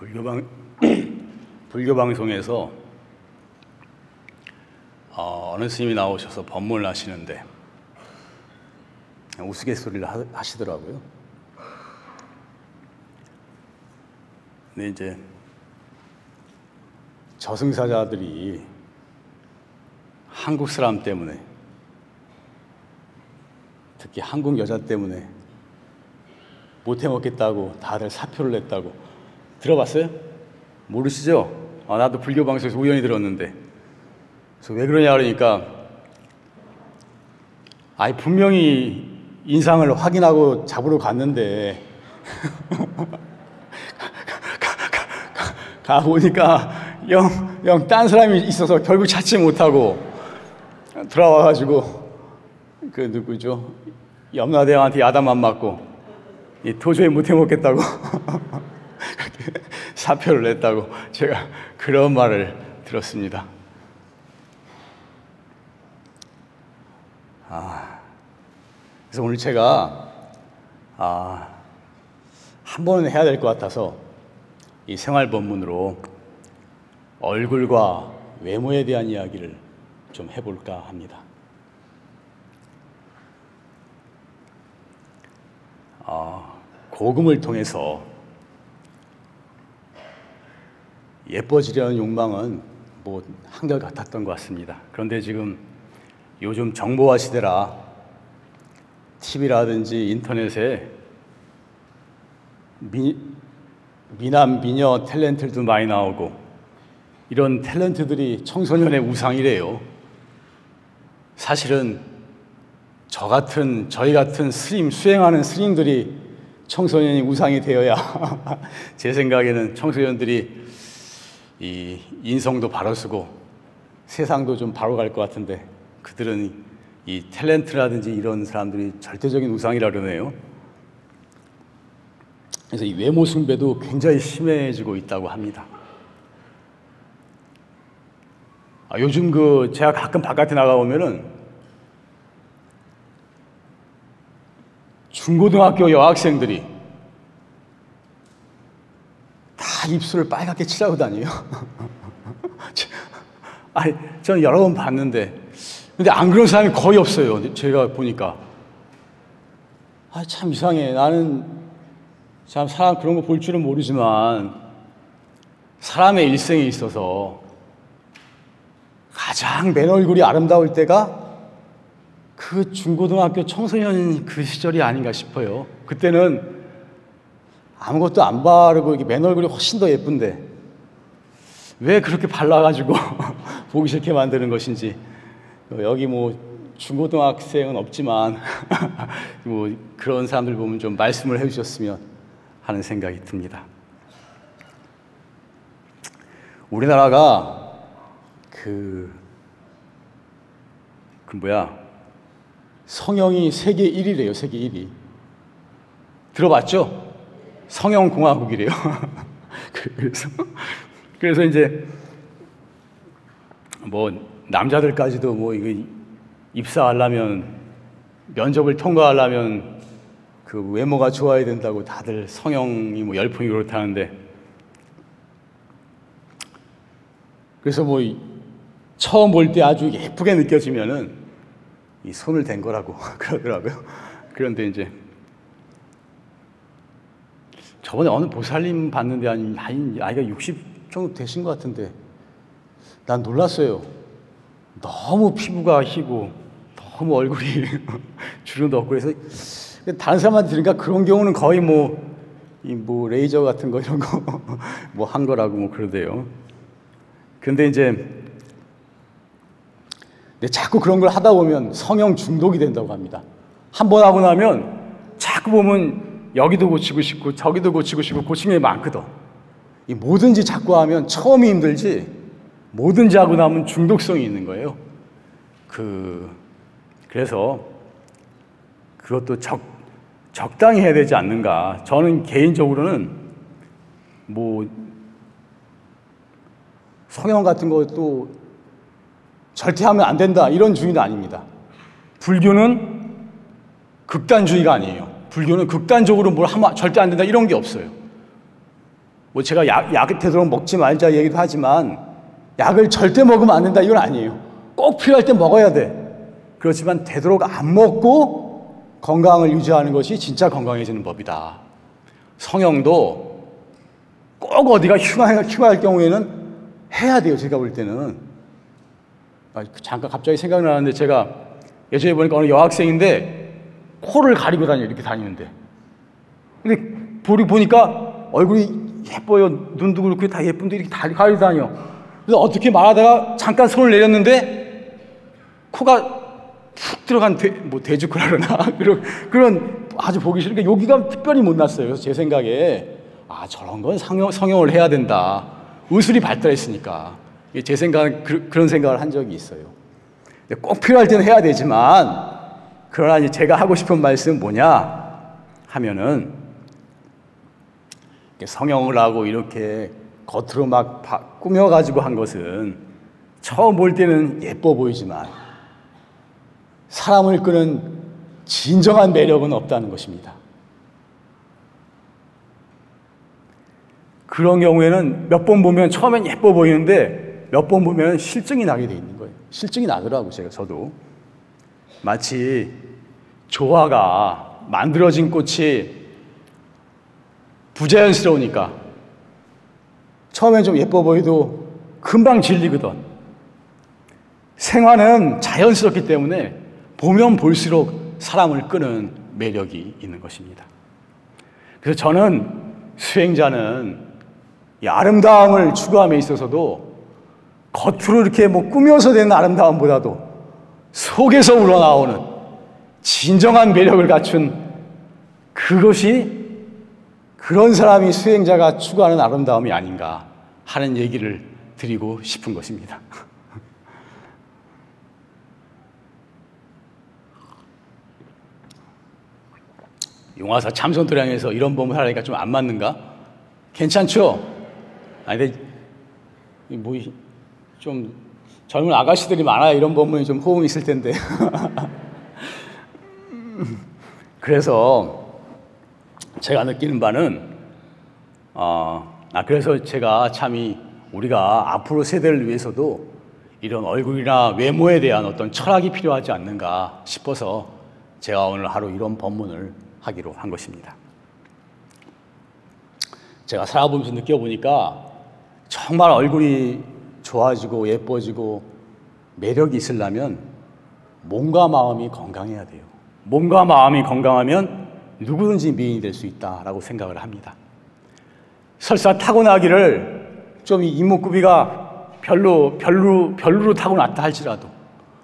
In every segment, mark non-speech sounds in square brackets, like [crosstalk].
불교 방 불교 방송에서 어, 어느 스님이 나오셔서 법문을 하시는데 우스갯소리를 하, 하시더라고요. 근데 이제 저승사자들이 한국 사람 때문에 특히 한국 여자 때문에 못 해 먹겠다고 다들 사표를 냈다고 들어봤어요? 모르시죠? 아, 나도 불교 방송에서 우연히 들었는데 그래서 왜 그러냐 그러니까 아이 분명히 인상을 확인하고 잡으러 갔는데 [laughs] 가 보니까 영, 영, 딴 사람이 있어서 결국 찾지 못하고 돌아와가지고 그 누구죠? 염라대왕한테 야단만 맞고 이 도저히 못해 먹겠다고 [laughs] [laughs] 사표를 냈다고 제가 그런 말을 들었습니다. 아, 그래서 오늘 제가 아, 한 번은 해야 될 것 같아서 이 생활 본문으로 얼굴과 외모에 대한 이야기를 좀 해볼까 합니다. 아, 고금을 통해서 예뻐지려는 욕망은 뭐 한결 같았던 것 같습니다. 그런데 지금 요즘 정보화 시대라 TV라든지 인터넷에 미, 미남 미녀 탤런트들도 많이 나오고 이런 탤런트들이 청소년의 우상이래요. 사실은 저 같은 저희 같은 스님 수행하는 스님들이 청소년이 우상이 되어야 [laughs] 제 생각에는 청소년들이 이 인성도 바로 쓰고 세상도 좀 바로 갈 것 같은데 그들은 이 탤런트라든지 이런 사람들이 절대적인 우상이라 그러네요. 그래서 이 외모 숭배도 굉장히 심해지고 있다고 합니다. 아, 요즘 그 제가 가끔 바깥에 나가 보면은 중고등학교 여학생들이 다 입술을 빨갛게 칠하고 다녀요. [laughs] 아니, 저는 여러 번 봤는데, 근데 안 그런 사람이 거의 없어요. 제가 보니까. 아, 참 이상해. 나는 참 사람 그런 거 볼 줄은 모르지만, 사람의 일생에 있어서 가장 맨 얼굴이 아름다울 때가 그 중고등학교 청소년 그 시절이 아닌가 싶어요. 그때는 아무것도 안 바르고 이게 맨 얼굴이 훨씬 더 예쁜데 왜 그렇게 발라가지고 [laughs] 보기 싫게 만드는 것인지 여기 뭐 중고등학생은 없지만 [laughs] 뭐 그런 사람들 보면 좀 말씀을 해주셨으면 하는 생각이 듭니다. 우리나라가 그, 그 뭐야 성형이 세계 1위래요 세계 1위 들어봤죠? 성형공화국이래요. [laughs] 그래서, 그래서 이제 뭐 남자들까지도 뭐 이거 입사하려면 면접을 통과하려면 그 외모가 좋아야 된다고 다들 성형이 뭐 열풍이 그렇다는데 그래서 뭐 처음 볼 때 아주 예쁘게 느껴지면은 이 손을 댄 거라고 [laughs] 그러더라고요. 그런데 이제 저번에 어느 보살님 봤는데 한, 아이가 60 정도 되신 것 같은데 난 놀랐어요. 너무 피부가 희고 너무 얼굴이 [laughs] 주름도 없고 그래서 다른 사람한테 들으니까 그런 경우는 거의 뭐, 이 뭐 레이저 같은 거 이런 거 [laughs] 뭐 한 거라고 뭐 그러대요. 근데 이제 근데 자꾸 그런 걸 하다 보면 성형 중독이 된다고 합니다. 한 번 하고 나면 자꾸 보면 여기도 고치고 싶고 저기도 고치고 싶고 고치는 게 많거든. 이 뭐든지 자꾸 하면 처음이 힘들지 뭐든지 하고 나면 중독성이 있는 거예요. 그 그래서 그것도 적 적당히 해야 되지 않는가. 저는 개인적으로는 뭐 성형 같은 것도 절대 하면 안 된다 이런 주의는 아닙니다. 불교는 극단주의가 아니에요. 불교는 극단적으로 뭘 하면 절대 안 된다 이런 게 없어요. 뭐 제가 약, 약 되도록 먹지 말자 얘기도 하지만 약을 절대 먹으면 안 된다 이건 아니에요. 꼭 필요할 때 먹어야 돼. 그렇지만 되도록 안 먹고 건강을 유지하는 것이 진짜 건강해지는 법이다. 성형도 꼭 어디가 흉할, 흉할 경우에는 해야 돼요. 제가 볼 때는. 아, 잠깐 갑자기 생각나는데 제가 예전에 보니까 어느 여학생인데 코를 가리고 다녀 이렇게 다니는데. 근데 보리 보니까 얼굴이 예뻐요. 눈도 그렇고 다 예쁜데 이렇게 다 가리고 다녀. 그래서 어떻게 말하다가 잠깐 손을 내렸는데 코가 푹 들어간 돼, 뭐 돼지코라 그러나 [laughs] 그런 그런 아주 보기 싫으니까 여기가 특별히 못 났어요. 그래서 제 생각에 아 저런 건 성형, 성형을 해야 된다. 의술이 발달했으니까 제 생각은 그, 런 생각을 한 적이 있어요. 꼭 필요할 때는 해야 되지만 그러나 이제 제가 하고 싶은 말씀은 뭐냐 하면은 성형을 하고 이렇게 겉으로 막 꾸며가지고 한 것은 처음 볼 때는 예뻐 보이지만 사람을 끄는 진정한 매력은 없다는 것입니다. 그런 경우에는 몇 번 보면 처음엔 예뻐 보이는데 몇 번 보면 실증이 나게 돼 있는 거예요. 실증이 나더라고 제가 저도 마치 조화가 만들어진 꽃이 부자연스러우니까 처음엔 좀 예뻐 보이도 금방 질리거든. 생화는 자연스럽기 때문에 보면 볼수록 사람을 끄는 매력이 있는 것입니다. 그래서 저는 수행자는 이 아름다움을 추구함에 있어서도 겉으로 이렇게 뭐 꾸며서 되는 아름다움보다도 속에서 우러나오는 진정한 매력을 갖춘 그것이 그런 사람이 수행자가 추구하는 아름다움이 아닌가 하는 얘기를 드리고 싶은 것입니다. [laughs] 용화사 참선도량에서 이런 법을 하려니까 좀 안 맞는가? 괜찮죠? 아니, 근데, 뭐, 좀, 젊은 아가씨들이 많아야 이런 법문이 좀 호응이 있을 텐데. [laughs] 그래서 제가 느끼는 바는, 어, 아, 그래서 제가 참이 우리가 앞으로 세대를 위해서도 이런 얼굴이나 외모에 대한 어떤 철학이 필요하지 않는가 싶어서 제가 오늘 하루 이런 법문을 하기로 한 것입니다. 제가 살아보면서 느껴보니까 정말 얼굴이 좋아지고 예뻐지고 매력이 있으려면 몸과 마음이 건강해야 돼요. 몸과 마음이 건강하면 누구든지 미인이 될 수 있다라고 생각을 합니다. 설사 타고나기를 좀 이목구비가 별로 별로 별로 타고났다 할지라도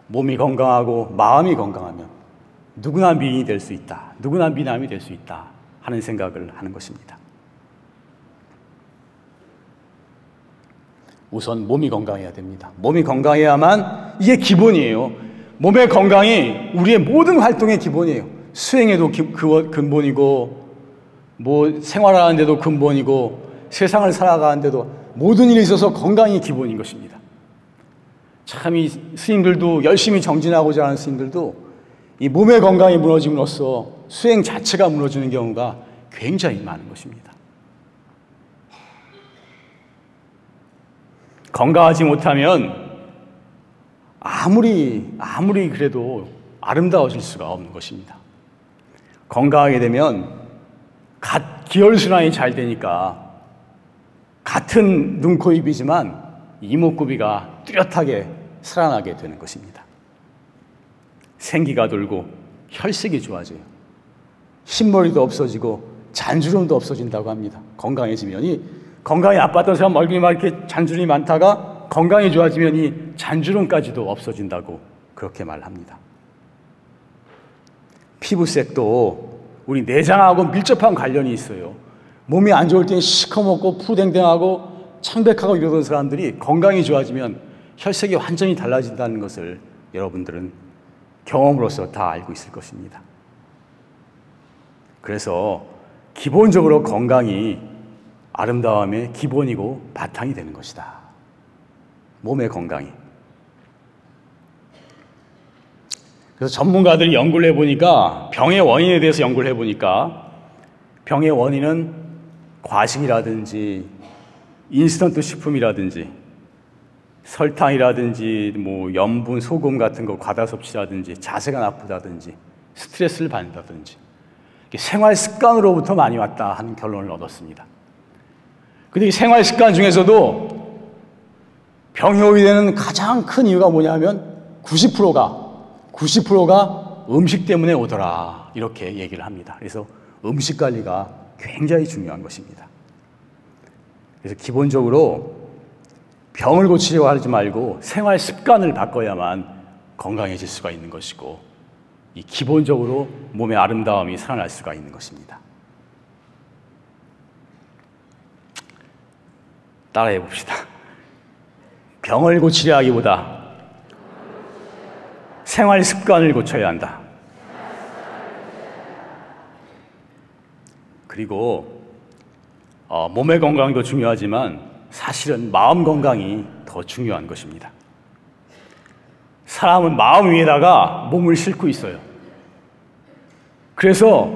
몸이 건강하고 마음이 건강하면 누구나 미인이 될 수 있다. 누구나 미남이 될 수 있다. 하는 생각을 하는 것입니다. 우선 몸이 건강해야 됩니다. 몸이 건강해야만 이게 기본이에요. 몸의 건강이 우리의 모든 활동의 기본이에요. 수행에도 그 근본이고, 뭐 생활하는데도 근본이고, 세상을 살아가는데도 모든 일에 있어서 건강이 기본인 것입니다. 참 이 스님들도 열심히 정진하고자 하는 스님들도 이 몸의 건강이 무너짐으로써 수행 자체가 무너지는 경우가 굉장히 많은 것입니다. 건강하지 못하면 아무리, 아무리 그래도 아름다워질 수가 없는 것입니다. 건강하게 되면 기혈순환이 잘 되니까 같은 눈, 코, 입이지만 이목구비가 뚜렷하게 살아나게 되는 것입니다. 생기가 돌고 혈색이 좋아져요. 흰머리도 없어지고 잔주름도 없어진다고 합니다. 건강해지면 이 건강이 나빴던 사람 얼굴이 막 이렇게 잔주름이 많다가 건강이 좋아지면 이 잔주름까지도 없어진다고 그렇게 말합니다. 피부색도 우리 내장하고 밀접한 관련이 있어요. 몸이 안 좋을 때는 시커멓고 푸댕댕하고 창백하고 이러던 사람들이 건강이 좋아지면 혈색이 완전히 달라진다는 것을 여러분들은 경험으로서 다 알고 있을 것입니다. 그래서 기본적으로 건강이 아름다움의 기본이고 바탕이 되는 것이다. 몸의 건강이. 그래서 전문가들이 연구를 해보니까 병의 원인에 대해서 연구를 해보니까 병의 원인은 과식이라든지 인스턴트 식품이라든지 설탕이라든지 뭐 염분, 소금 같은 거 과다 섭취라든지 자세가 나쁘다든지 스트레스를 받는다든지 생활 습관으로부터 많이 왔다 하는 결론을 얻었습니다. 근데 이 생활 습관 중에서도 병이 오게 되는 가장 큰 이유가 뭐냐면 90%가 90%가 음식 때문에 오더라 이렇게 얘기를 합니다. 그래서 음식 관리가 굉장히 중요한 것입니다. 그래서 기본적으로 병을 고치려고 하지 말고 생활 습관을 바꿔야만 건강해질 수가 있는 것이고 이 기본적으로 몸의 아름다움이 살아날 수가 있는 것입니다. 따라해 봅시다. 병을 고치려 하기보다 생활 습관을 고쳐야 한다. 그리고 어, 몸의 건강도 중요하지만 사실은 마음 건강이 더 중요한 것입니다. 사람은 마음 위에다가 몸을 싣고 있어요. 그래서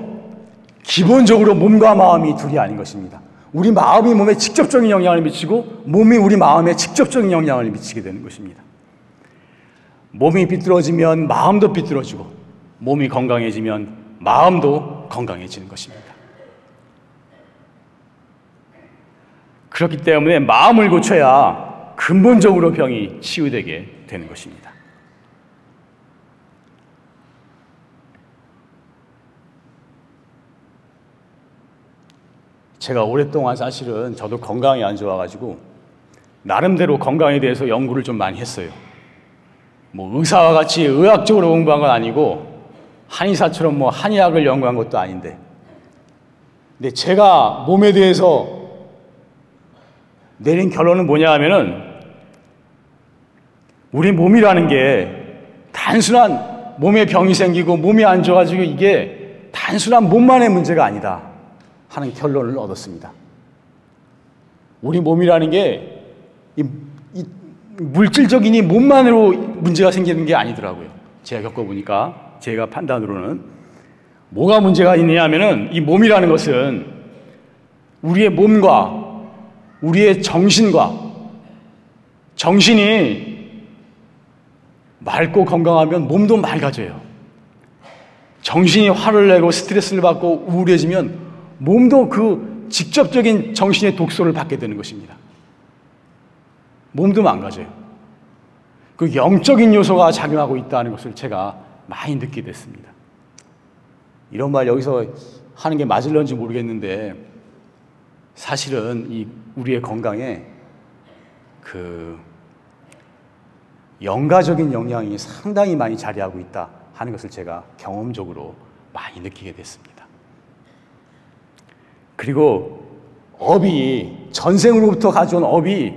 기본적으로 몸과 마음이 둘이 아닌 것입니다. 우리 마음이 몸에 직접적인 영향을 미치고 몸이 우리 마음에 직접적인 영향을 미치게 되는 것입니다. 몸이 비뚤어지면 마음도 비뚤어지고 몸이 건강해지면 마음도 건강해지는 것입니다. 그렇기 때문에 마음을 고쳐야 근본적으로 병이 치유되게 되는 것입니다. 제가 오랫동안 사실은 저도 건강이 안 좋아가지고 나름대로 건강에 대해서 연구를 좀 많이 했어요. 뭐 의사와 같이 의학적으로 공부한 건 아니고 한의사처럼 뭐 한의학을 연구한 것도 아닌데 근데 제가 몸에 대해서 내린 결론은 뭐냐 하면은 우리 몸이라는 게 단순한 몸에 병이 생기고 몸이 안 좋아지고 이게 단순한 몸만의 문제가 아니다 하는 결론을 얻었습니다. 우리 몸이라는 게 이, 이 물질적인 이 몸만으로 문제가 생기는 게 아니더라고요. 제가 겪어보니까 제가 판단으로는 뭐가 문제가 있느냐 하면은 이 몸이라는 것은 우리의 몸과 우리의 정신과 정신이 맑고 건강하면 몸도 맑아져요. 정신이 화를 내고 스트레스를 받고 우울해지면 몸도 그 직접적인 정신의 독소를 받게 되는 것입니다. 몸도 망가져요. 그 영적인 요소가 작용하고 있다는 것을 제가 많이 느끼게 됐습니다. 이런 말 여기서 하는 게 맞을런지 모르겠는데 사실은 이 우리의 건강에 그 영가적인 영향이 상당히 많이 자리하고 있다 하는 것을 제가 경험적으로 많이 느끼게 됐습니다. 그리고 업이 전생으로부터 가져온 업이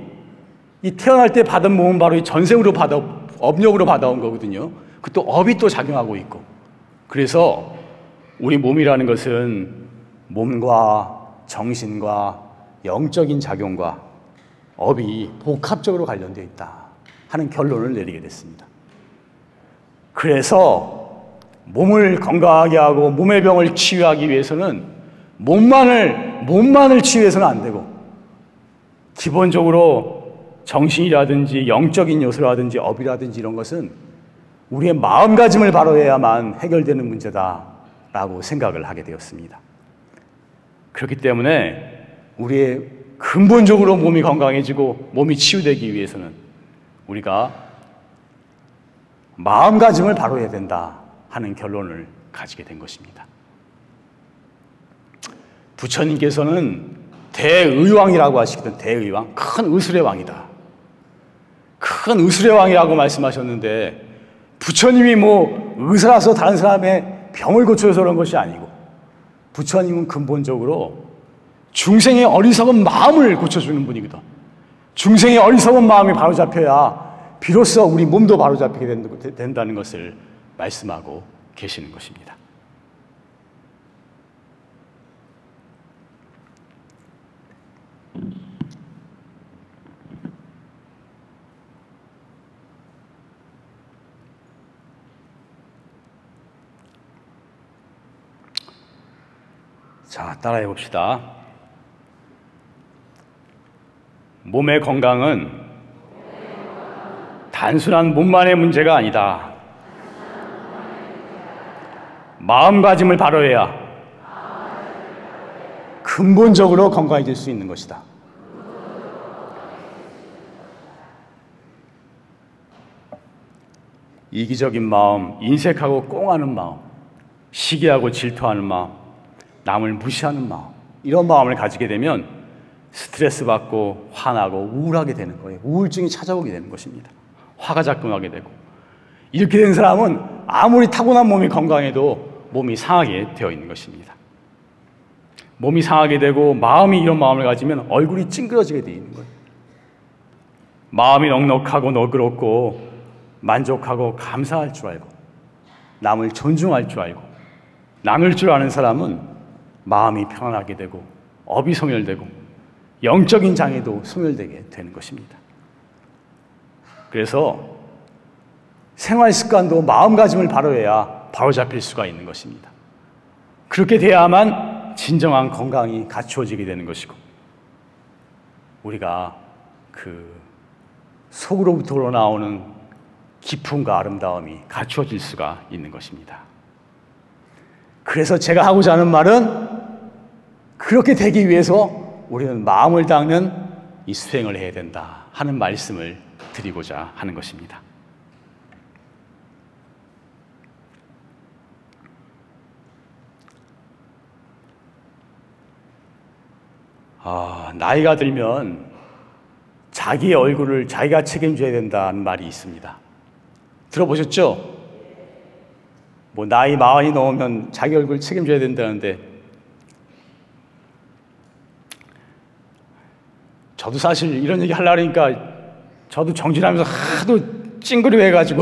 이 태어날 때 받은 몸은 바로 이 전생으로 받아 업력으로 받아온 거거든요. 그 또 업이 또 작용하고 있고. 그래서 우리 몸이라는 것은 몸과 정신과 영적인 작용과 업이 복합적으로 관련되어 있다 하는 결론을 내리게 됐습니다. 그래서 몸을 건강하게 하고 몸의 병을 치유하기 위해서는 몸만을 몸만을 치유해서는 안 되고 기본적으로 정신이라든지 영적인 요소라든지 업이라든지 이런 것은 우리의 마음가짐을 바로 해야만 해결되는 문제다라고 생각을 하게 되었습니다. 그렇기 때문에 우리의 근본적으로 몸이 건강해지고 몸이 치유되기 위해서는 우리가 마음가짐을 바로 해야 된다 하는 결론을 가지게 된 것입니다. 부처님께서는 대의왕이라고 하시거든 대의왕 큰 의술의 왕이다. 큰 의술의 왕이라고 말씀하셨는데 부처님이 뭐 의사라서 다른 사람의 병을 고쳐서 그런 것이 아니고 부처님은 근본적으로 중생의 어리석은 마음을 고쳐주는 분이거든. 중생의 어리석은 마음이 바로잡혀야 비로소 우리 몸도 바로잡히게 된다는 것을 말씀하고 계시는 것입니다. 자, 따라해 봅시다. 몸의 건강은 단순한 몸만의 문제가 아니다. 마음가짐을 바로해야 근본적으로 건강해질 수 있는 것이다. 이기적인 마음, 인색하고 꽁하는 마음, 시기하고 질투하는 마음, 남을 무시하는 마음, 이런 마음을 가지게 되면 스트레스 받고 화나고 우울하게 되는 거예요. 우울증이 찾아오게 되는 것입니다. 화가 나게 되고. 이렇게 된 사람은 아무리 타고난 몸이 건강해도 몸이 상하게 되어 있는 것입니다. 몸이 상하게 되고 마음이 이런 마음을 가지면 얼굴이 찡그러지게 되어 있는 거예요. 마음이 넉넉하고 너그럽고 만족하고 감사할 줄 알고 남을 존중할 줄 알고 나눌 줄 아는 사람은 마음이 편안하게 되고 업이 소멸되고 영적인 장애도 소멸되게 되는 것입니다. 그래서 생활 습관도 마음가짐을 바로해야 바로잡힐 수가 있는 것입니다. 그렇게 돼야만 진정한 건강이 갖추어지게 되는 것이고 우리가 그 속으로부터 나오는 기쁨과 아름다움이 갖추어질 수가 있는 것입니다. 그래서 제가 하고자 하는 말은 그렇게 되기 위해서 우리는 마음을 닦는 이 수행을 해야 된다 하는 말씀을 드리고자 하는 것입니다. 아, 나이가 들면 자기의 얼굴을 자기가 책임져야 된다는 말이 있습니다. 들어보셨죠? 뭐 나이 마흔이 넘으면 자기 얼굴 책임져야 된다는데 저도 사실 이런 얘기 하려니까 저도 정진하면서 하도 찡그리 해가지고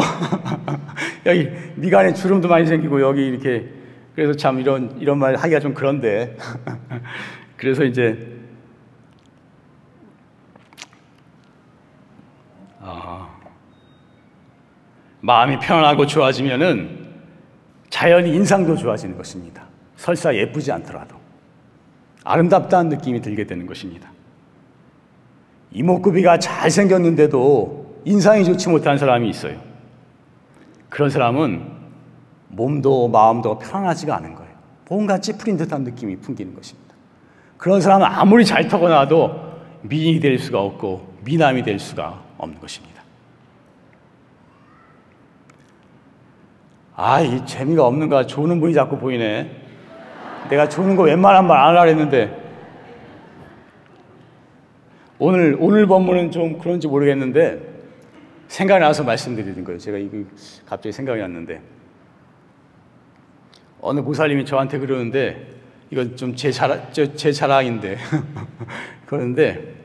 [laughs] 여기 미간에 주름도 많이 생기고 여기 이렇게 그래서 참 이런 이런 말 하기가 좀 그런데 [laughs] 그래서 이제 마음이 편안하고 좋아지면은 자연히 인상도 좋아지는 것입니다. 설사 예쁘지 않더라도 아름답다는 느낌이 들게 되는 것입니다. 이목구비가 잘생겼는데도 인상이 좋지 못한 사람이 있어요. 그런 사람은 몸도 마음도 편안하지가 않은 거예요. 뭔가 찌푸린 듯한 느낌이 풍기는 것입니다. 그런 사람은 아무리 잘 타고나도 미인이 될 수가 없고 미남이 될 수가 없는 것입니다. 아, 이 재미가 없는 거야. 조는 분이 자꾸 보이네. 내가 조는 거 웬만한 말 안 하려 했는데. 오늘, 오늘 본문은 좀 그런지 모르겠는데, 생각이 나서 말씀드리는 거예요. 제가 이거 갑자기 생각이 났는데. 어느 보살님이 저한테 그러는데, 이건 좀 제 자랑, 제 자랑인데. [laughs] 그런데,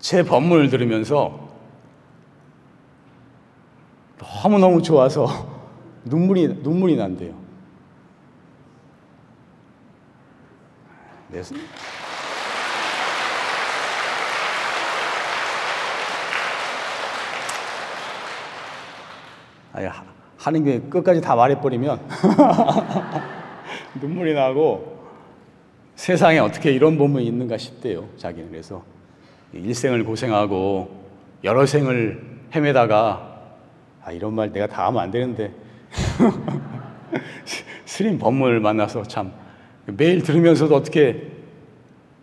제 법문을 들으면서 너무너무 좋아서 [laughs] 눈물이, 눈물이 난대요. 네. 아니, 하는 게 끝까지 다 말해버리면 [laughs] 눈물이 나고 세상에 어떻게 이런 몸이 있는가 싶대요, 자기는. 그래서 일생을 고생하고 여러 생을 헤매다가 아, 이런 말 내가 다 하면 안 되는데. [laughs] 스님 법문을 만나서 참 매일 들으면서도 어떻게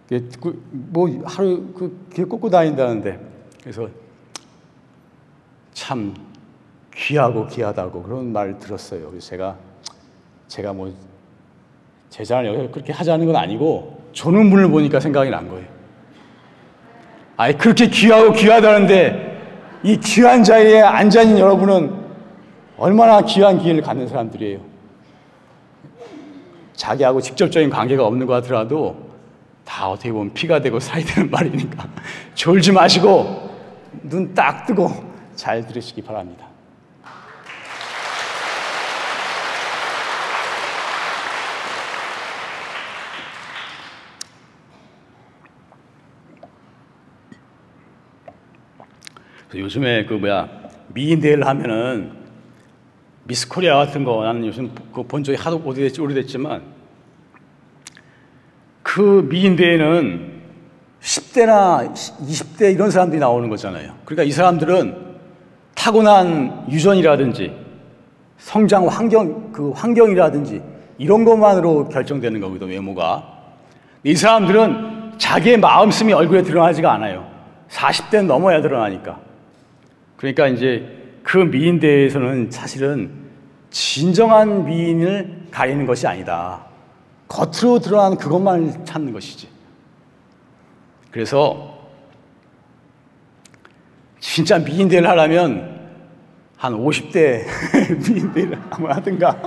그, 뭐 하루 그길 꽂고 다닌다는데 그래서 참 귀하고 귀하다고 그런 말 들었어요. 제가 제가 뭐 제자를 여기 그렇게 하자는 건 아니고 조는 분을 보니까 생각이 난 거예요. 아니 그렇게 귀하고 귀하다는데 이 귀한 자리에 앉아 있는 여러분은 얼마나 귀한 기회를 갖는 사람들이에요. 자기하고 직접적인 관계가 없는 것 같더라도 다 어떻게 보면 피가 되고 [laughs] 살이 되는 말이니까 졸지 마시고 눈 딱 뜨고 잘 들으시기 바랍니다. 요즘에 그 뭐야 미인 대회를 하면은 미스 코리아 같은 거 나는 요즘 그본 적이 하도 오래됐지 오래됐지만 그 미인 대회는 10대나 20대 이런 사람들이 나오는 거잖아요. 그러니까 이 사람들은 타고난 유전이라든지 성장 환경, 그 환경이라든지 이런 것만으로 결정되는 거거든, 외모가. 이 사람들은 자기의 마음씀이 얼굴에 드러나지가 않아요. 40대는 넘어야 드러나니까. 그러니까 이제 그 미인대에서는 사실은 진정한 미인을 가리는 것이 아니다. 겉으로 드러나는 그것만 찾는 것이지. 그래서 진짜 미인대를 하려면 한 50대 [laughs] 미인대를 한번 하든가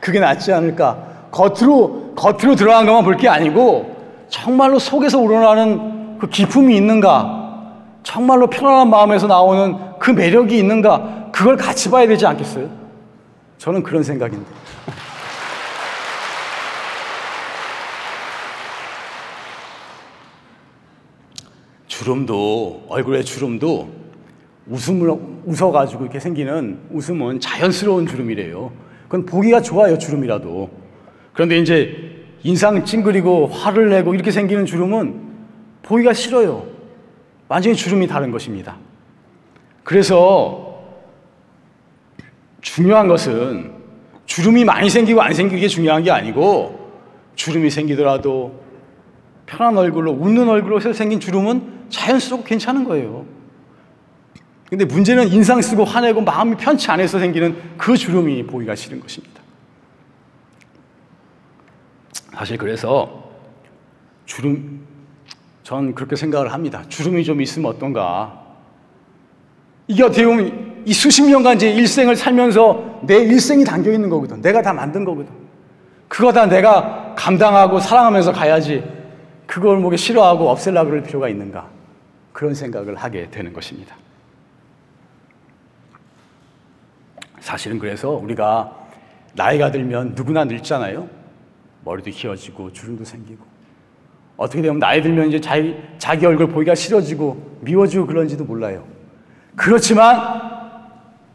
그게 낫지 않을까. 겉으로 겉으로 드러난 것만 볼 게 아니고 정말로 속에서 우러나는 그 기품이 있는가, 정말로 편안한 마음에서 나오는 그 매력이 있는가, 그걸 같이 봐야 되지 않겠어요? 저는 그런 생각인데. 주름도 얼굴에 주름도 웃음을 웃어가지고 이렇게 생기는 웃음은 자연스러운 주름이래요. 그건 보기가 좋아요 주름이라도. 그런데 이제 인상 찡그리고 화를 내고 이렇게 생기는 주름은 보기가 싫어요. 완전히 주름이 다른 것입니다. 그래서 중요한 것은 주름이 많이 생기고 안 생기는 게 중요한 게 아니고 주름이 생기더라도 편한 얼굴로 웃는 얼굴로 생긴 주름은 자연스럽고 괜찮은 거예요. 근데 문제는 인상 쓰고 화내고 마음이 편치 않아서 생기는 그 주름이 보기가 싫은 것입니다. 사실 그래서 주름, 전 그렇게 생각을 합니다. 주름이 좀 있으면 어떤가. 이게 어떻게 보면 이 수십 년간 제 일생을 살면서 내 일생이 담겨 있는 거거든. 내가 다 만든 거거든. 그거 다 내가 감당하고 사랑하면서 가야지. 그걸 목에 싫어하고 없앨라 그럴 필요가 있는가. 그런 생각을 하게 되는 것입니다. 사실은 그래서 우리가 나이가 들면 누구나 늙잖아요. 머리도 휘어지고 주름도 생기고 어떻게 되면 나이 들면 이제 자기, 자기 얼굴 보기가 싫어지고 미워지고 그런지도 몰라요. 그렇지만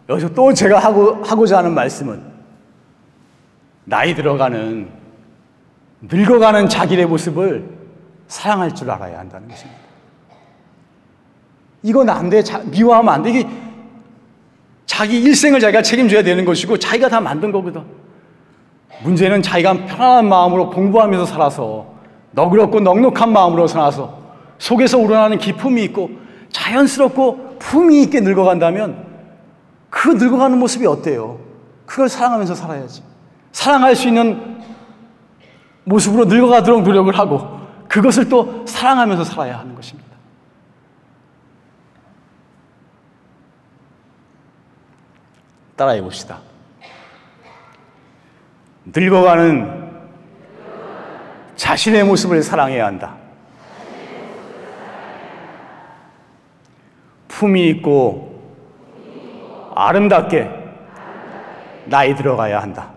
여기서 또 제가 하고, 하고자 하는 말씀은 나이 들어가는 늙어가는 자기의 모습을 사랑할 줄 알아야 한다는 것입니다. 이건 안 돼. 미워하면 안 돼. 이게 자기 일생을 자기가 책임져야 되는 것이고 자기가 다 만든 거거든. 문제는 자기가 편안한 마음으로 공부하면서 살아서 너그럽고 넉넉한 마음으로 살아서 속에서 우러나는 기품이 있고 자연스럽고 품위 있게 늙어간다면 그 늙어가는 모습이 어때요? 그걸 사랑하면서 살아야지. 사랑할 수 있는 모습으로 늙어가도록 노력을 하고 그것을 또 사랑하면서 살아야 하는 것입니다. 따라해 봅시다. 늙어가는 자신의 모습을 사랑해야 한다. 품이 있고 아름답게 나이 들어가야 한다.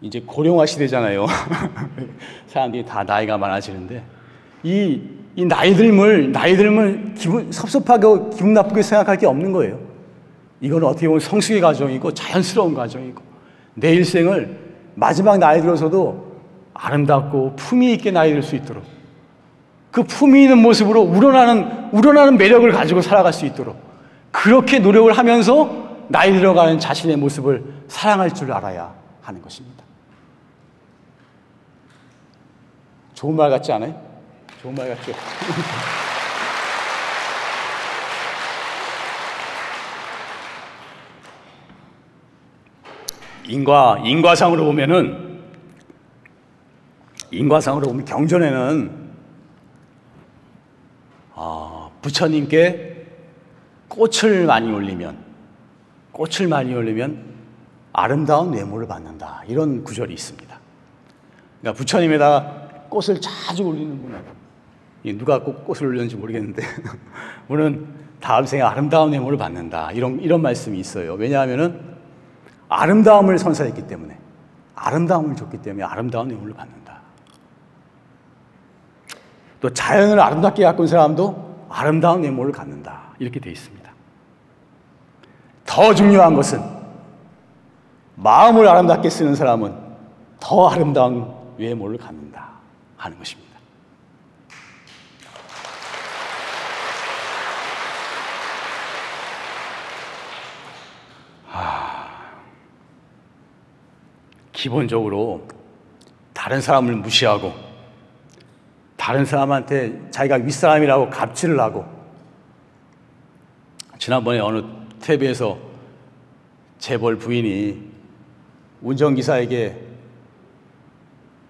이제 고령화 시대잖아요. [laughs] 사람들이 다 나이가 많아지는데 이, 이 나이 들을 나이 들을 기분 섭섭하고 기분 나쁘게 생각할 게 없는 거예요. 이건 어떻게 보면 성숙의 과정이고 자연스러운 과정이고 내 일생을 마지막 나이 들어서도 아름답고 품위 있게 나이 들 수 있도록 그 품위 있는 모습으로 우러나는 우러나는 매력을 가지고 살아갈 수 있도록 그렇게 노력을 하면서 나이 들어가는 자신의 모습을 사랑할 줄 알아야 하는 것입니다. 좋은 말 같지 않아요? 좋은 말 같죠? [laughs] 인과 인과상으로 보면은 인과상으로 보면 경전에는 아, 부처님께 꽃을 많이 올리면 꽃을 많이 올리면 아름다운 외모를 받는다 이런 구절이 있습니다. 그러니까 부처님에다 꽃을 자주 올리는 분은 누가 꼭 꽃을 올렸는지 모르겠는데 [laughs] 우리는 다음 생에 아름다운 외모를 받는다 이런 이런 말씀이 있어요. 왜냐하면은 아름다움을 선사했기 때문에 아름다움을 줬기 때문에 아름다운 의무를 받는다. 또 자연을 아름답게 가꾼 사람도 아름다운 외모를 갖는다. 이렇게 되어 있습니다. 더 중요한 것은 마음을 아름답게 쓰는 사람은 더 아름다운 외모를 갖는다 하는 것입니다. 기본적으로 다른 사람을 무시하고 다른 사람한테 자기가 윗사람이라고 갑질을 하고 지난번에 어느 TV에서 재벌 부인이 운전기사에게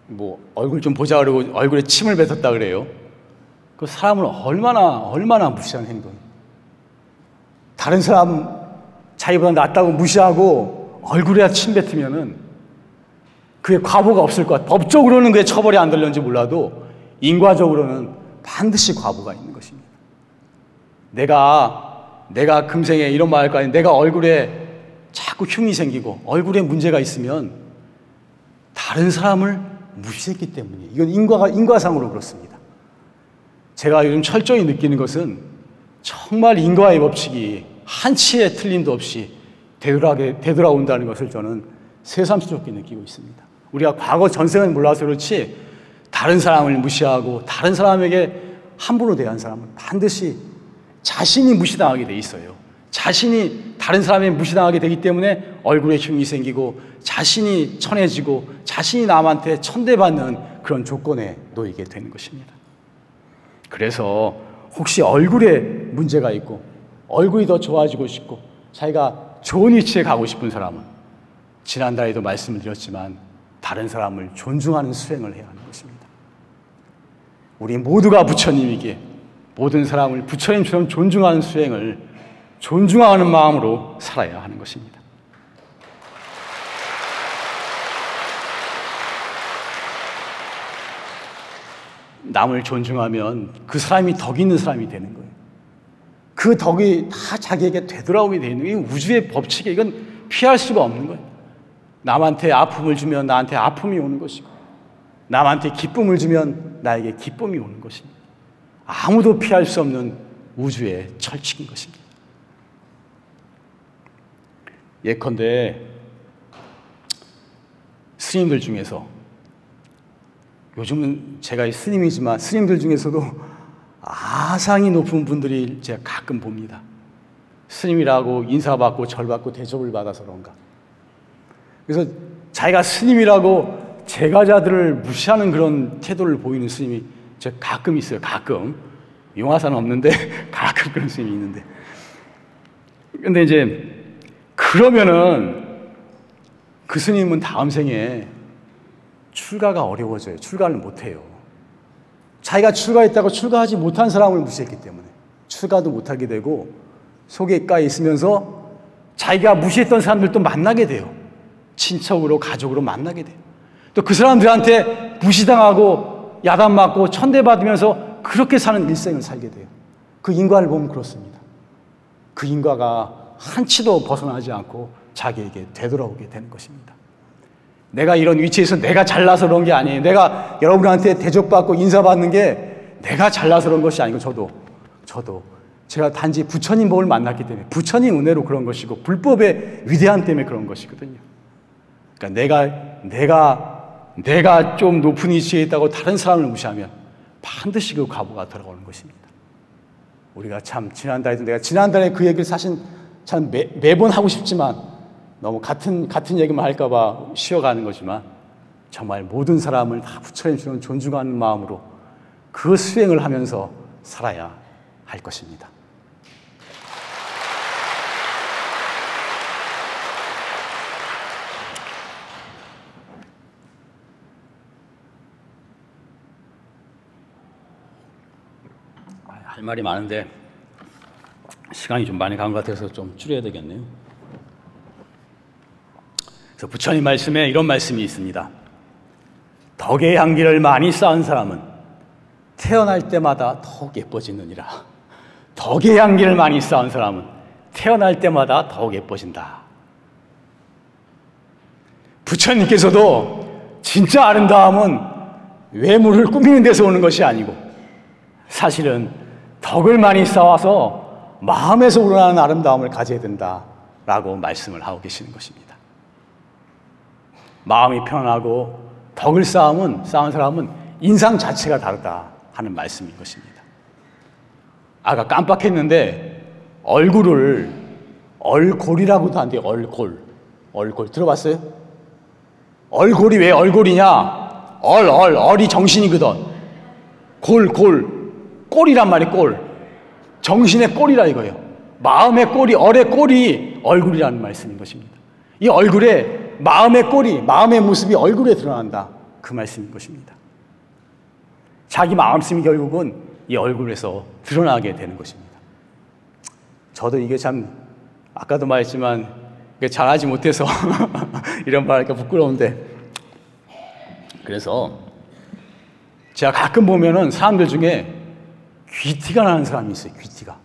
뭐 얼굴 좀 보자 그러고 얼굴에 침을 뱉었다 그래요. 그 사람을 얼마나 얼마나 무시한 행동. 다른 사람 자기보다 낫다고 무시하고 얼굴에 침 뱉으면은 그게 과보가 없을 것 같아. 법적으로는 그게 처벌이 안 될는지 몰라도 인과적으로는 반드시 과보가 있는 것입니다. 내가 내가 금생에 이런 말 할 거 아니에요. 내가 얼굴에 자꾸 흉이 생기고 얼굴에 문제가 있으면 다른 사람을 무시했기 때문이에요. 이건 인과가 인과상으로 그렇습니다. 제가 요즘 철저히 느끼는 것은 정말 인과의 법칙이 한치의 틀림도 없이 되돌아게 되돌아온다는 것을 저는 새삼스럽게 느끼고 있습니다. 우리가 과거 전생은 몰라서 그렇지 다른 사람을 무시하고 다른 사람에게 함부로 대한 사람은 반드시 자신이 무시당하게 돼 있어요. 자신이 다른 사람에 무시당하게 되기 때문에 얼굴에 흉이 생기고 자신이 천해지고 자신이 남한테 천대받는 그런 조건에 놓이게 되는 것입니다. 그래서 혹시 얼굴에 문제가 있고 얼굴이 더 좋아지고 싶고 자기가 좋은 위치에 가고 싶은 사람은 지난달에도 말씀을 드렸지만 다른 사람을 존중하는 수행을 해야 하는 것입니다. 우리 모두가 부처님이기에 모든 사람을 부처님처럼 존중하는 수행을 존중하는 마음으로 살아야 하는 것입니다. 남을 존중하면 그 사람이 덕 있는 사람이 되는 거예요. 그 덕이 다 자기에게 되돌아오게 되는 게 우주의 법칙에 이건 피할 수가 없는 거예요. 남한테 아픔을 주면 나한테 아픔이 오는 것이고, 남한테 기쁨을 주면 나에게 기쁨이 오는 것입니다. 아무도 피할 수 없는 우주의 철칙인 것입니다. 예컨대 스님들 중에서 요즘은 제가 스님이지만 스님들 중에서도 아상이 높은 분들이 제가 가끔 봅니다. 스님이라고 인사받고 절받고 대접을 받아서 그런가. 그래서 자기가 스님이라고 재가자들을 무시하는 그런 태도를 보이는 스님이 제가 가끔 있어요. 가끔. 용화사는 없는데 [laughs] 가끔 그런 스님이 있는데. 근데 이제 그러면은 그 스님은 다음 생에 출가가 어려워져요. 출가를 못해요. 자기가 출가했다고 출가하지 못한 사람을 무시했기 때문에 출가도 못하게 되고 속에가에 있으면서 자기가 무시했던 사람들도 만나게 돼요. 친척으로 가족으로 만나게 돼요. 또 그 사람들한테 무시당하고 야단 맞고 천대받으면서 그렇게 사는 일생을 살게 돼요. 그 인과를 보면 그렇습니다. 그 인과가 한치도 벗어나지 않고 자기에게 되돌아오게 되는 것입니다. 내가 이런 위치에서 내가 잘나서 그런 게 아니에요. 내가 여러분한테 대접받고 인사받는 게 내가 잘나서 그런 것이 아니고 저도, 저도 제가 단지 부처님 법을 만났기 때문에 부처님 은혜로 그런 것이고 불법의 위대함 때문에 그런 것이거든요. 그러니까 내가, 내가, 내가 좀 높은 위치에 있다고 다른 사람을 무시하면 반드시 그 과보가 돌아오는 것입니다. 우리가 참 지난달에도 내가 지난달에 그 얘기를 사실 참 매, 매번 하고 싶지만 너무 같은, 같은 얘기만 할까봐 쉬어가는 거지만 정말 모든 사람을 다 부처님 주는 존중하는 마음으로 그 수행을 하면서 살아야 할 것입니다. 할 말이 많은데 시간이 좀 많이 간 것 같아서 좀 줄여야 되겠네요. 그래서 부처님 말씀에 이런 말씀이 있습니다. 덕의 향기를 많이 쌓은 사람은 태어날 때마다 더욱 예뻐지느니라. 덕의 향기를 많이 쌓은 사람은 태어날 때마다 더욱 예뻐진다. 부처님께서도 진짜 아름다움은 외모를 꾸미는 데서 오는 것이 아니고 사실은 덕을 많이 쌓아서 마음에서 우러나는 아름다움을 가져야 된다라고 말씀을 하고 계시는 것입니다. 마음이 편하고 덕을 쌓으면, 쌓은 사람은 인상 자체가 다르다 하는 말씀인 것입니다. 아까 깜빡했는데 얼굴을 얼골이라고도 한대요. 얼골. 얼골. 들어봤어요? 얼골이 왜 얼골이냐? 얼, 얼, 얼이 정신이거든. 골, 골. 꼴이란 말이 꼴. 정신의 꼴이라 이거예요. 마음의 꼴이, 얼의 꼴이 얼굴이라는 말씀인 것입니다. 이 얼굴에 마음의 꼴이, 마음의 모습이 얼굴에 드러난다. 그 말씀인 것입니다. 자기 마음씀이 결국은 이 얼굴에서 드러나게 되는 것입니다. 저도 이게 참, 아까도 말했지만, 잘하지 못해서 [laughs] 이런 말 하니까 부끄러운데, 그래서 제가 가끔 보면은 사람들 중에 귀티가 나는 사람이 있어요, 귀티가.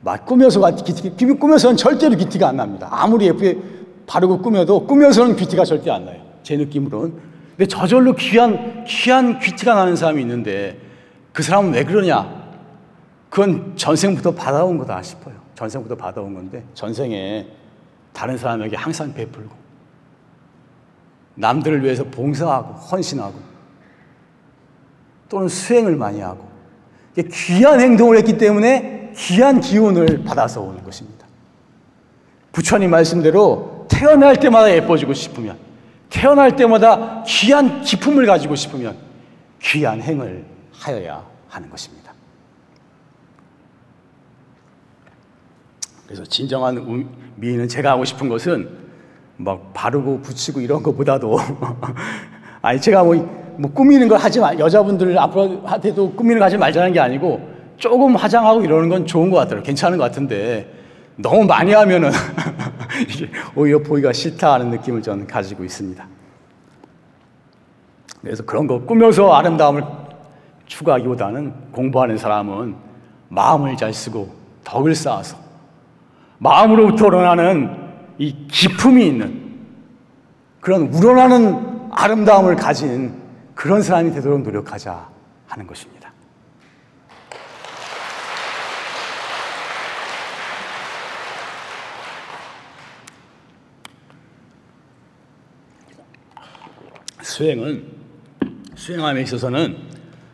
막 꾸며서 귀티, 꾸며서는 절대로 귀티가 안 납니다. 아무리 예쁘게 바르고 꾸며도 꾸며서는 귀티가 절대 안 나요. 제 느낌으로는. 근데 저절로 귀한, 귀한 귀티가 나는 사람이 있는데 그 사람은 왜 그러냐? 그건 전생부터 받아온 거다 싶어요. 전생부터 받아온 건데 전생에 다른 사람에게 항상 베풀고 남들을 위해서 봉사하고 헌신하고 또는 수행을 많이 하고 귀한 행동을 했기 때문에 귀한 기운을 받아서 오는 것입니다. 부처님 말씀대로 태어날 때마다 예뻐지고 싶으면 태어날 때마다 귀한 기품을 가지고 싶으면 귀한 행을 하여야 하는 것입니다. 그래서 진정한 미인은 제가 하고 싶은 것은 막 바르고 붙이고 이런 것보다도 [laughs] 아니 제가 뭐, 뭐 꾸미는 걸 하지 말 여자분들 앞으로 한테도 꾸미는 거 하지 말자는 게 아니고 조금 화장하고 이러는 건 좋은 것 같더라고요. 괜찮은 것 같은데 너무 많이 하면은 [laughs] 오히려 보기가 싫다 하는 느낌을 저는 가지고 있습니다. 그래서 그런 거 꾸며서 아름다움을 추구하기보다는 공부하는 사람은 마음을 잘 쓰고 덕을 쌓아서 마음으로부터 우러나는 이 기품이 있는 그런 우러나는 아름다움을 가진 그런 사람이 되도록 노력하자 하는 것입니다. 수행은 수행함에 있어서는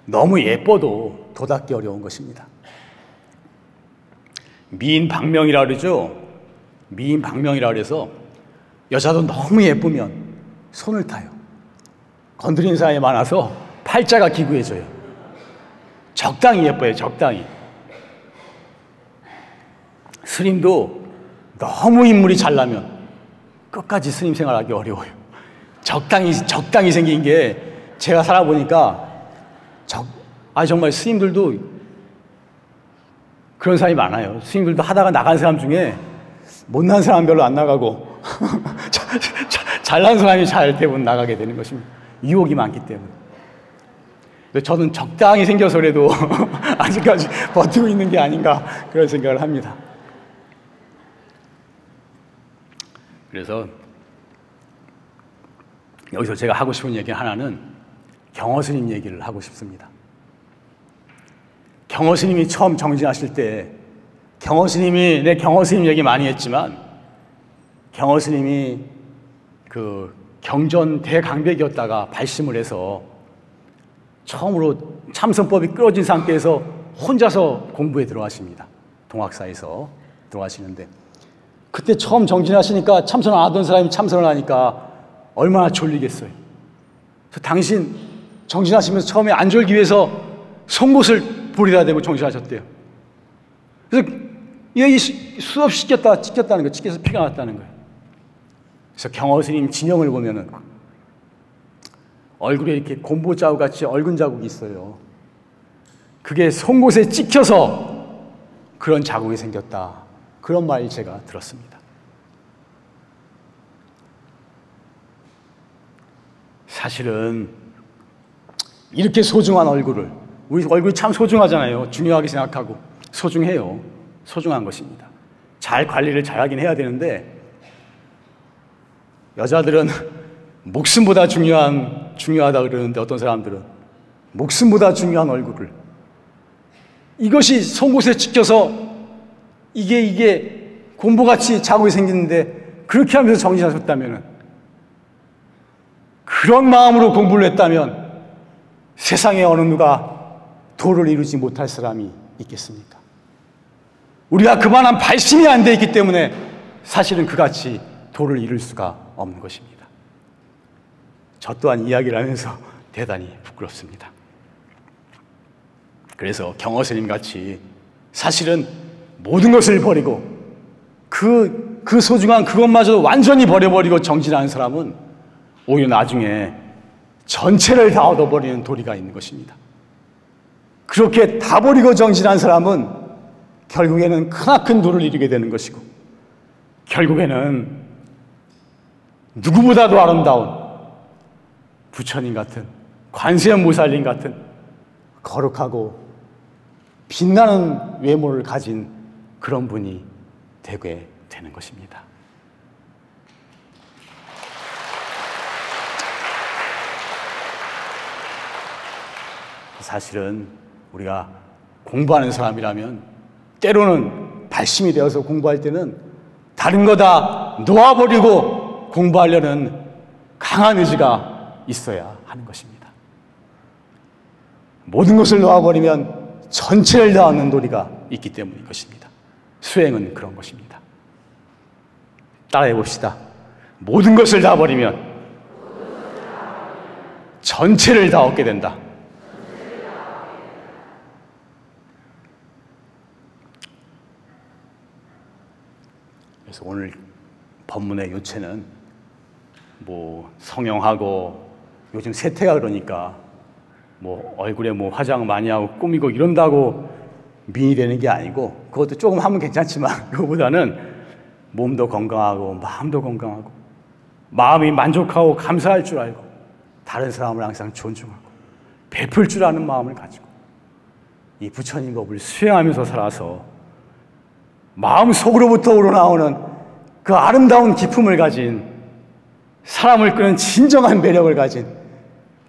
너무 예뻐도 도닫기 어려운 것입니다. 미인 방명이라 그러죠. 미인 방명이라 그래서 여자도 너무 예쁘면 손을 타요. 건드린 사람이 많아서 팔자가 기구해져요. 적당히 예뻐요, 적당히. 스님도 너무 인물이 잘나면 끝까지 스님 생활하기 어려워요. 적당히, 적당히 생긴 게 제가 살아보니까 적, 아, 정말 스님들도 그런 사람이 많아요. 스님들도 하다가 나간 사람 중에 못난 사람 별로 안 나가고 [laughs] 잘난 사람이 잘 대부분 나가게 되는 것입니다. 유혹이 많기 때문에. 저는 적당히 생겨서라도 [laughs] 아직까지 버티고 있는 게 아닌가 그런 생각을 합니다. 그래서 여기서 제가 하고 싶은 얘기 하나는 경허스님 얘기를 하고 싶습니다. 경허스님이 처음 정진하실 때 경허스님이 내 경허스님 얘기 많이 했지만 경허스님이 그 경전 대강백이었다가 발심을 해서 처음으로 참선법이 끌어진 상태에서 혼자서 공부에 들어가십니다. 동학사에서 들어가시는데 그때 처음 정진하시니까 참선 안 하던 사람이 참선을 하니까 얼마나 졸리겠어요. 당신 정신하시면서 처음에 안 졸기 위해서 송곳을 부리다 대고 정신하셨대요. 그래서 이 수업 시켰다 찍혔다는 거, 찍혀서 피가 났다는 거예요. 그래서 경호 스님 진영을 보면은 얼굴에 이렇게 곰보 자국 같이 얼굴 자국이 있어요. 그게 송곳에 찍혀서 그런 자국이 생겼다. 그런 말 제가 들었습니다. 사실은 이렇게 소중한 얼굴을 우리 얼굴이 참 소중하잖아요. 중요하게 생각하고 소중해요. 소중한 것입니다. 잘 관리를 잘하긴 해야 되는데 여자들은 목숨보다 중요한 중요하다 그러는데 어떤 사람들은 목숨보다 중요한 얼굴을 이것이 송곳에 찍혀서 이게 이게 곰보같이 자국이 생기는데 그렇게 하면서 정신하셨다면은 그런 마음으로 공부를 했다면 세상에 어느 누가 도를 이루지 못할 사람이 있겠습니까? 우리가 그만한 발심이 안 돼 있기 때문에 사실은 그같이 도를 이룰 수가 없는 것입니다. 저 또한 이야기를 하면서 대단히 부끄럽습니다. 그래서 경허스님 같이 사실은 모든 것을 버리고 그, 그 소중한 그것마저도 완전히 버려버리고 정진하는 사람은 오히려 나중에 전체를 다 얻어버리는 도리가 있는 것입니다. 그렇게 다 버리고 정진한 사람은 결국에는 크나큰 도를 이루게 되는 것이고 결국에는 누구보다도 아름다운 부처님 같은 관세음 보살님 같은 거룩하고 빛나는 외모를 가진 그런 분이 되게 되는 것입니다. 사실은 우리가 공부하는 사람이라면 때로는 발심이 되어서 공부할 때는 다른 거 다 놓아버리고 공부하려는 강한 의지가 있어야 하는 것입니다. 모든 것을 놓아버리면 전체를 다하는 도리가 있기 때문인 것입니다. 수행은 그런 것입니다. 따라해 봅시다. 모든 것을 다 버리면 전체를 다 얻게 된다. 그래서 오늘 법문의 요체는 뭐 성형하고 요즘 세태가 그러니까 뭐 얼굴에 뭐 화장 많이 하고 꾸미고 이런다고 미인이 되는 게 아니고 그것도 조금 하면 괜찮지만 [laughs] 그거보다는 몸도 건강하고 마음도 건강하고 마음이 만족하고 감사할 줄 알고 다른 사람을 항상 존중하고 베풀 줄 아는 마음을 가지고 이 부처님 법을 수행하면서 살아서 마음 속으로부터 우러나오는 그 아름다운 기품을 가진 사람을 끄는 진정한 매력을 가진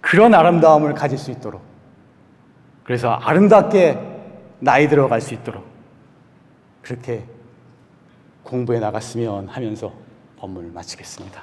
그런 아름다움을 가질 수 있도록 그래서 아름답게 나이 들어갈 수 있도록 그렇게 공부해 나갔으면 하면서 법문을 마치겠습니다.